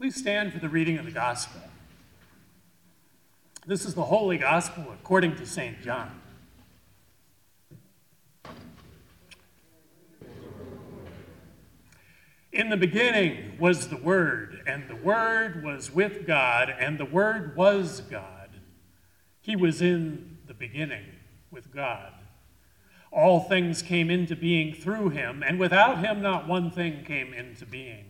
Please stand for the reading of the Gospel. This is the Holy Gospel according to St. John. In the beginning was the Word, and the Word was with God, and the Word was God. He was in the beginning with God. All things came into being through him, and without him, not one thing came into being.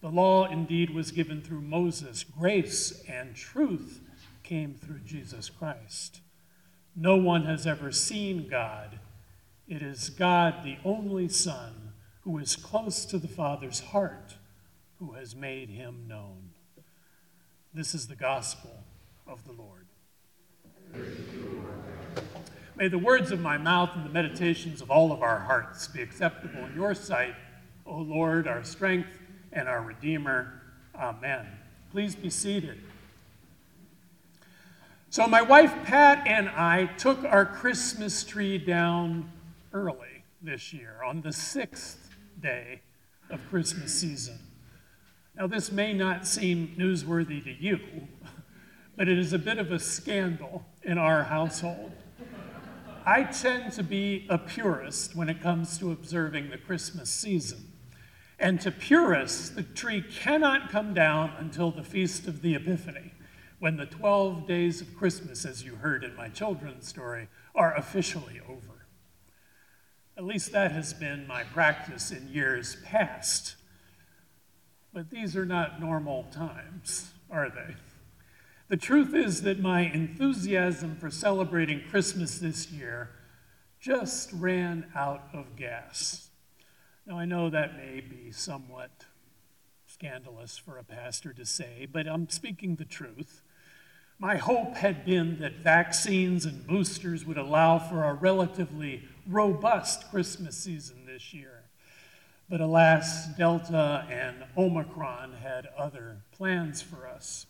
The law indeed was given through Moses, grace and truth came through Jesus Christ. No one has ever seen God. It is God, the only Son, who is close to the Father's heart, who has made him known. This is the gospel of the Lord. May the words of my mouth and the meditations of all of our hearts be acceptable in your sight, O Lord, our strength and our Redeemer. Amen. Please be seated. So, my wife Pat and I took our Christmas tree down early this year on the sixth day of Christmas season. Now, this may not seem newsworthy to you, but it is a bit of a scandal in our household. I tend to be a purist when it comes to observing the Christmas season. And to purists, the tree cannot come down until the Feast of the Epiphany, when the 12 days of Christmas, as you heard in my children's story, are officially over. At least that has been my practice in years past. But these are not normal times, are they? The truth is that my enthusiasm for celebrating Christmas this year just ran out of gas. Now, I know that may be somewhat scandalous for a pastor to say, but I'm speaking the truth. My hope had been that vaccines and boosters would allow for a relatively robust Christmas season this year. But alas, Delta and Omicron had other plans for us.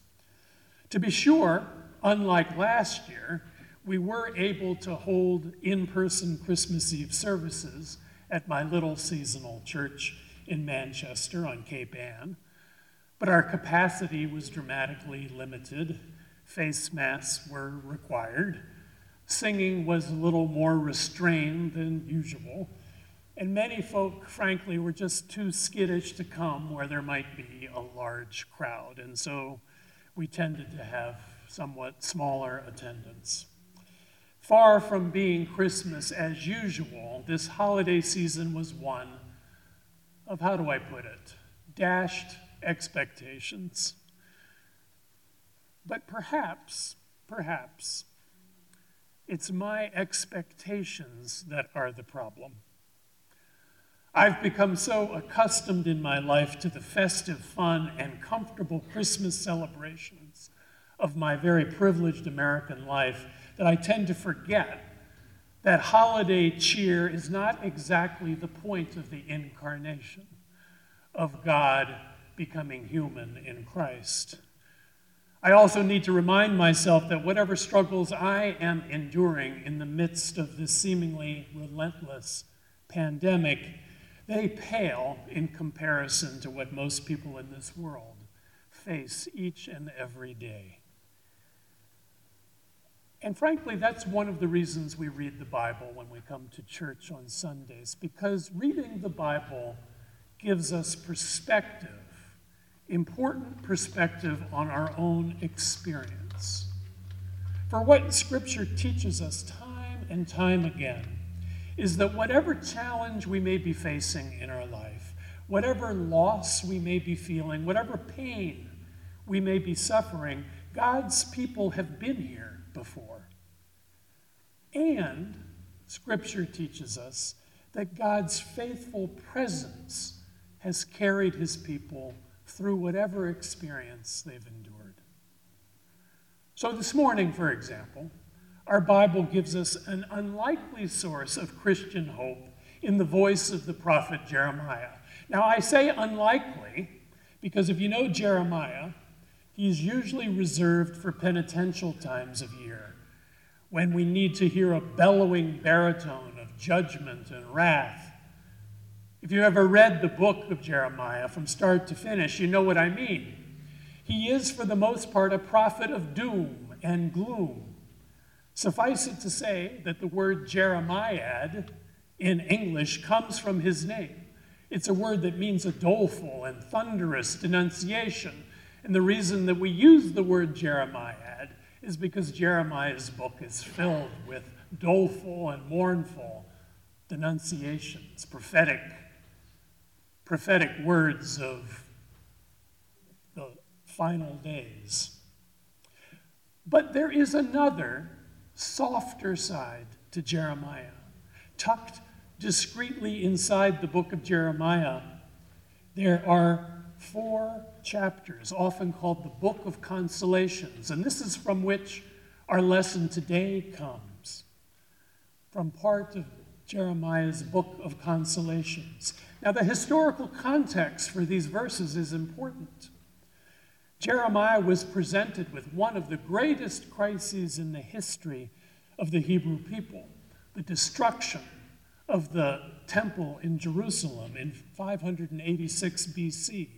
To be sure, unlike last year, we were able to hold in person Christmas Eve services at my little seasonal church in Manchester on Cape Ann, but our capacity was dramatically limited. Face masks were required. Singing was a little more restrained than usual, and many folk, frankly, were just too skittish to come where there might be a large crowd. And so we tended to have somewhat smaller attendance. Far from being Christmas as usual, this holiday season was one of, how do I put it, dashed expectations. But perhaps, perhaps, it's my expectations that are the problem. I've become so accustomed in my life to the festive fun and comfortable Christmas celebrations of my very privileged American life that I tend to forget that holiday cheer is not exactly the point of the incarnation of God becoming human in Christ. I also need to remind myself that whatever struggles I am enduring in the midst of this seemingly relentless pandemic, they pale in comparison to what most people in this world face each and every day. And frankly, that's one of the reasons we read the Bible when we come to church on Sundays, because reading the Bible gives us perspective important perspective on our own experience. For what Scripture teaches us time and time again is that whatever challenge we may be facing in our life, whatever loss we may be feeling, whatever pain we may be suffering, God's people have been here before. And Scripture teaches us that God's faithful presence has carried his people through whatever experience they've endured. So, this morning, for example, our Bible gives us an unlikely source of Christian hope in the voice of the prophet Jeremiah. Now, I say unlikely because if you know Jeremiah, he's usually reserved for penitential times of year when we need to hear a bellowing baritone of judgment and wrath if you ever read the book of Jeremiah from start to finish, you know what I mean. He is, for the most part, a prophet of doom and gloom. Suffice it to say that the word jeremiad in English comes from his name. It's a word that means a doleful and thunderous denunciation. And the reason that we use the word jeremiad is because Jeremiah's book is filled with doleful and mournful denunciations, prophetic prophetic words of the final days. But there is another, softer side to Jeremiah. Tucked discreetly inside the book of Jeremiah, there are four chapters, often called the Book of Consolations. And this is from which our lesson today comes from part of Jeremiah's Book of Consolations. Now, the historical context for these verses is important. Jeremiah was presented with one of the greatest crises in the history of the Hebrew people the destruction of the temple in Jerusalem in 586 BC,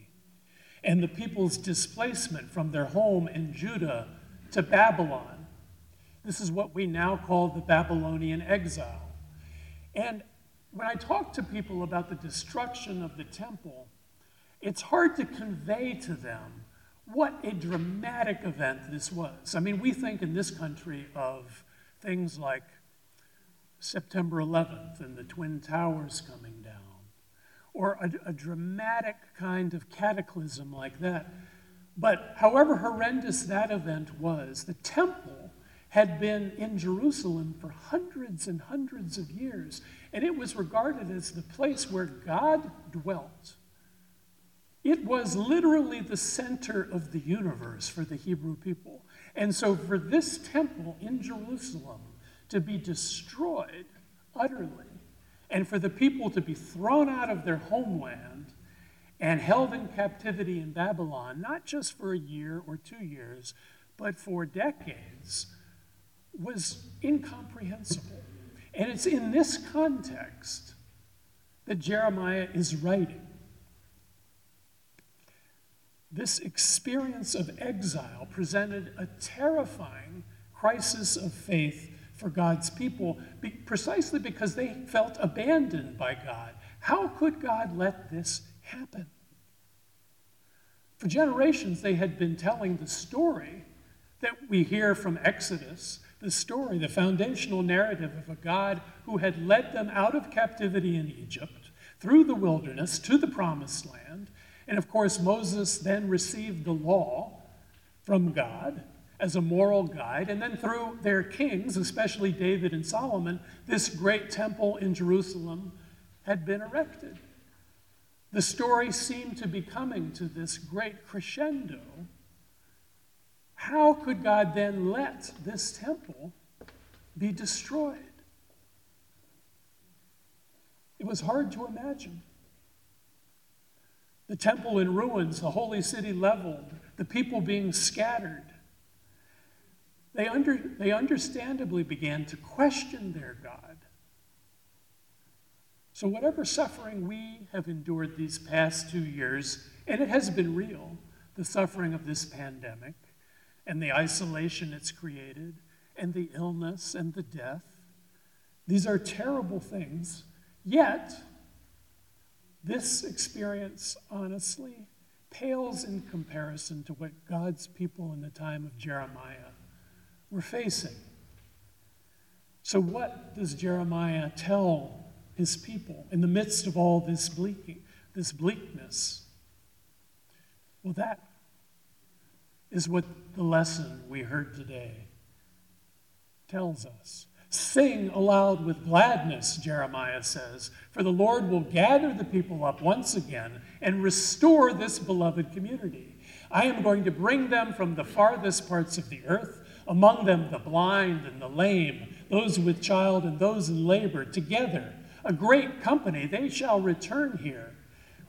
and the people's displacement from their home in Judah to Babylon. This is what we now call the Babylonian exile. And when I talk to people about the destruction of the temple, it's hard to convey to them what a dramatic event this was. I mean, we think in this country of things like September 11th and the Twin Towers coming or a, a dramatic kind of cataclysm like that. But however horrendous that event was, the temple had been in Jerusalem for hundreds and hundreds of years and it was regarded as the place where God dwelt. It was literally the center of the universe for the Hebrew people. And so, for this temple in Jerusalem to be destroyed utterly, and for the people to be thrown out of their homeland and held in captivity in Babylon, not just for a year or two years, but for decades, was incomprehensible. And it's in this context that Jeremiah is writing. This experience of exile presented a terrifying crisis of faith for God's people be, precisely because they felt abandoned by God. How could God let this happen? For generations, they had been telling the story that we hear from Exodus the story, the foundational narrative of a God who had led them out of captivity in Egypt, through the wilderness to the promised land. And of course, Moses then received the law from God as a moral guide. And then through their kings, especially David and Solomon, this great temple in Jerusalem had been erected. The story seemed to be coming to this great crescendo how could God then let this temple be destroyed? It was hard to imagine. The temple in ruins, the holy city leveled, the people being scattered. They, under, they understandably began to question their God. So, whatever suffering we have endured these past two years, and it has been real, the suffering of this pandemic, and the isolation it's created, and the illness and the death, these are terrible things. Yet, this experience, honestly, pales in comparison to what God's people in the time of Jeremiah were facing. So, what does Jeremiah tell his people in the midst of all this this bleakness? Well, that is what the lesson we heard today tells us. Sing aloud with gladness, Jeremiah says, for the Lord will gather the people up once again and restore this beloved community. I am going to bring them from the farthest parts of the earth, among them the blind and the lame, those with child and those in labor, together. A great company, they shall return here.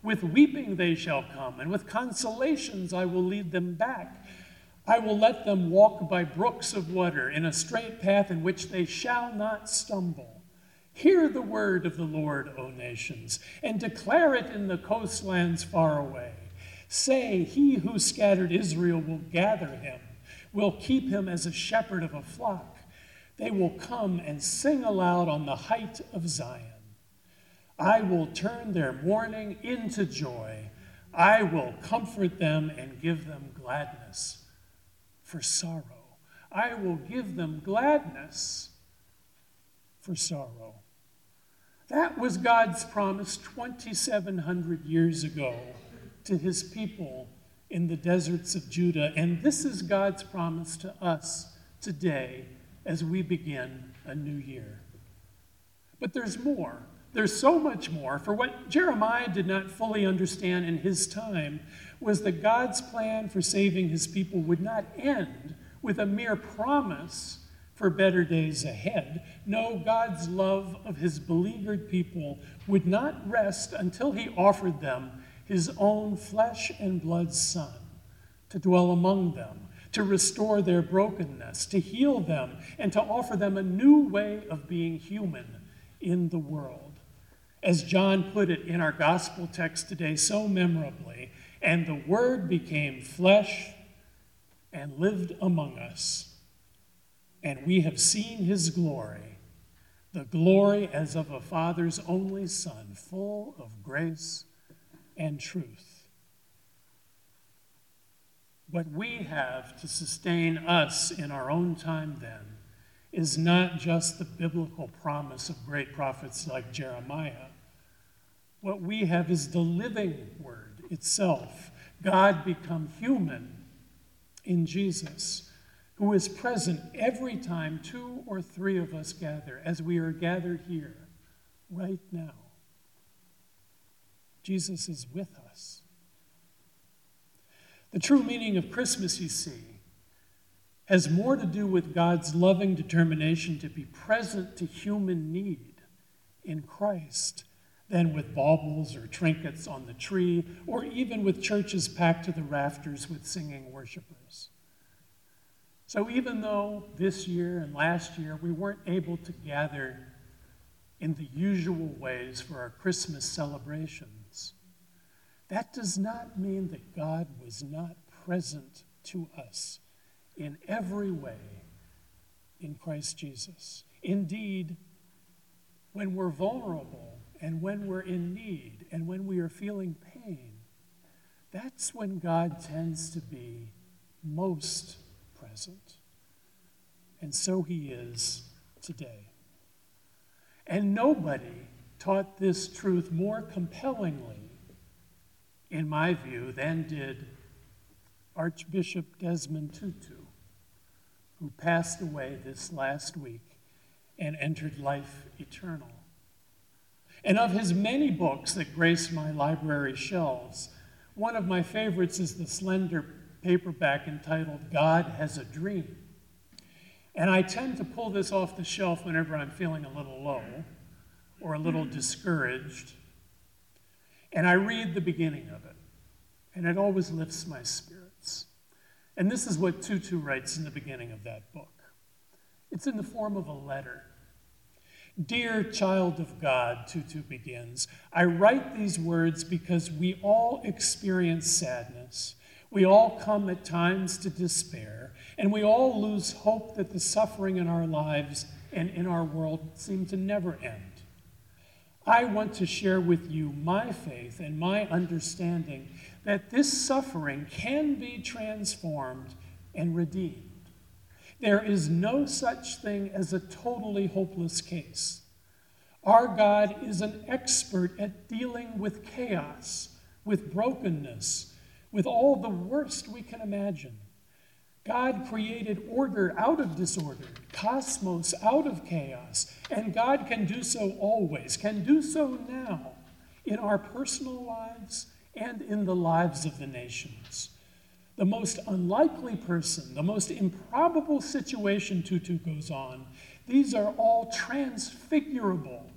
With weeping they shall come, and with consolations I will lead them back. I will let them walk by brooks of water in a straight path in which they shall not stumble. Hear the word of the Lord, O nations, and declare it in the coastlands far away. Say, He who scattered Israel will gather him, will keep him as a shepherd of a flock. They will come and sing aloud on the height of Zion. I will turn their mourning into joy. I will comfort them and give them gladness for sorrow. I will give them gladness for sorrow. That was God's promise 2,700 years ago to his people in the deserts of Judah. And this is God's promise to us today as we begin a new year. But there's more. There's so much more. For what Jeremiah did not fully understand in his time was that God's plan for saving his people would not end with a mere promise for better days ahead. No, God's love of his beleaguered people would not rest until he offered them his own flesh and blood Son to dwell among them, to restore their brokenness, to heal them, and to offer them a new way of being human in the world. As John put it in our gospel text today so memorably, and the Word became flesh and lived among us, and we have seen his glory, the glory as of a Father's only Son, full of grace and truth. What we have to sustain us in our own time then is not just the biblical promise of great prophets like Jeremiah what we have is the living word itself, God become human in Jesus, who is present every time two or three of us gather, as we are gathered here right now. Jesus is with us. The true meaning of Christmas, you see, has more to do with God's loving determination to be present to human need in Christ than with baubles or trinkets on the tree, or even with churches packed to the rafters with singing worshipers. So, even though this year and last year we weren't able to gather in the usual ways for our Christmas celebrations, that does not mean that God was not present to us in every way in Christ Jesus. Indeed, when we're vulnerable, and when we're in need and when we are feeling pain, that's when God tends to be most present. And so he is today. And nobody taught this truth more compellingly, in my view, than did Archbishop Desmond Tutu, who passed away this last week and entered life eternal. And of his many books that grace my library shelves, one of my favorites is the slender paperback entitled God Has a Dream. And I tend to pull this off the shelf whenever I'm feeling a little low or a little discouraged. And I read the beginning of it, and it always lifts my spirits. And this is what Tutu writes in the beginning of that book. It's in the form of a letter. Dear child of God, Tutu begins, I write these words because we all experience sadness. We all come at times to despair, and we all lose hope that the suffering in our lives and in our world seem to never end. I want to share with you my faith and my understanding that this suffering can be transformed and redeemed. There is no such thing as a totally hopeless case. Our God is an expert at dealing with chaos, with brokenness, with all the worst we can imagine. God created order out of disorder, cosmos out of chaos, and God can do so always, can do so now in our personal lives and in the lives of the nations. The most unlikely person, the most improbable situation, Tutu goes on, these are all transfigurable.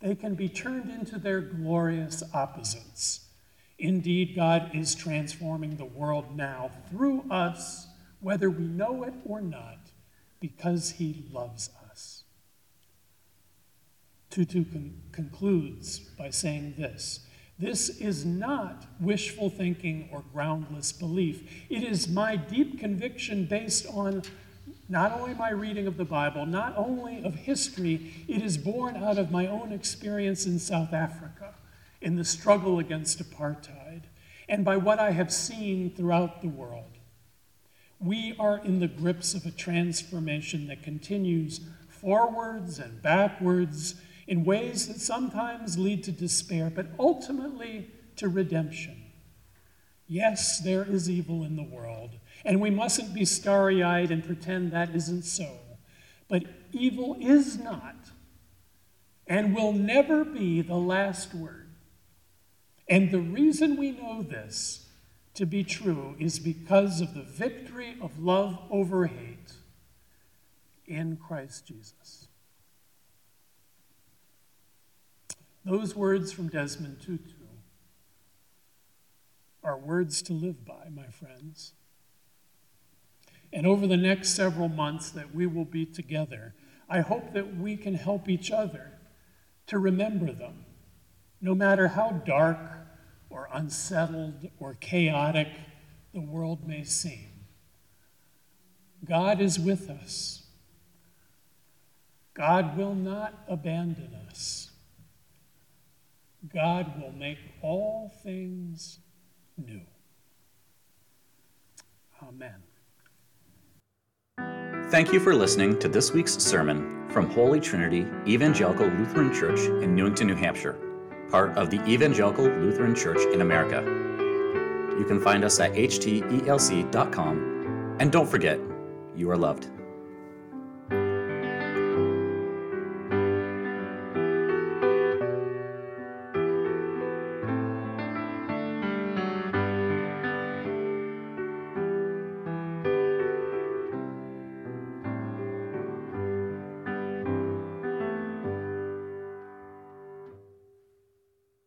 They can be turned into their glorious opposites. Indeed, God is transforming the world now through us, whether we know it or not, because He loves us. Tutu con- concludes by saying this this is not wishful thinking or groundless belief. It is my deep conviction based on not only my reading of the Bible, not only of history, it is born out of my own experience in South Africa, in the struggle against apartheid, and by what I have seen throughout the world. We are in the grips of a transformation that continues forwards and backwards in ways that sometimes lead to despair, but ultimately to redemption. Yes, there is evil in the world, and we mustn't be starry eyed and pretend that isn't so. But evil is not and will never be the last word. And the reason we know this to be true is because of the victory of love over hate in Christ Jesus. Those words from Desmond Tutu are words to live by, my friends. And over the next several months that we will be together, I hope that we can help each other to remember them, no matter how dark or unsettled or chaotic the world may seem. God is with us. God will not abandon us. God will make all things new. Amen. Thank you for listening to this week's sermon from Holy Trinity Evangelical Lutheran Church in Newington, New Hampshire, part of the Evangelical Lutheran Church in America. You can find us at hteelc.com, and don't forget, you are loved.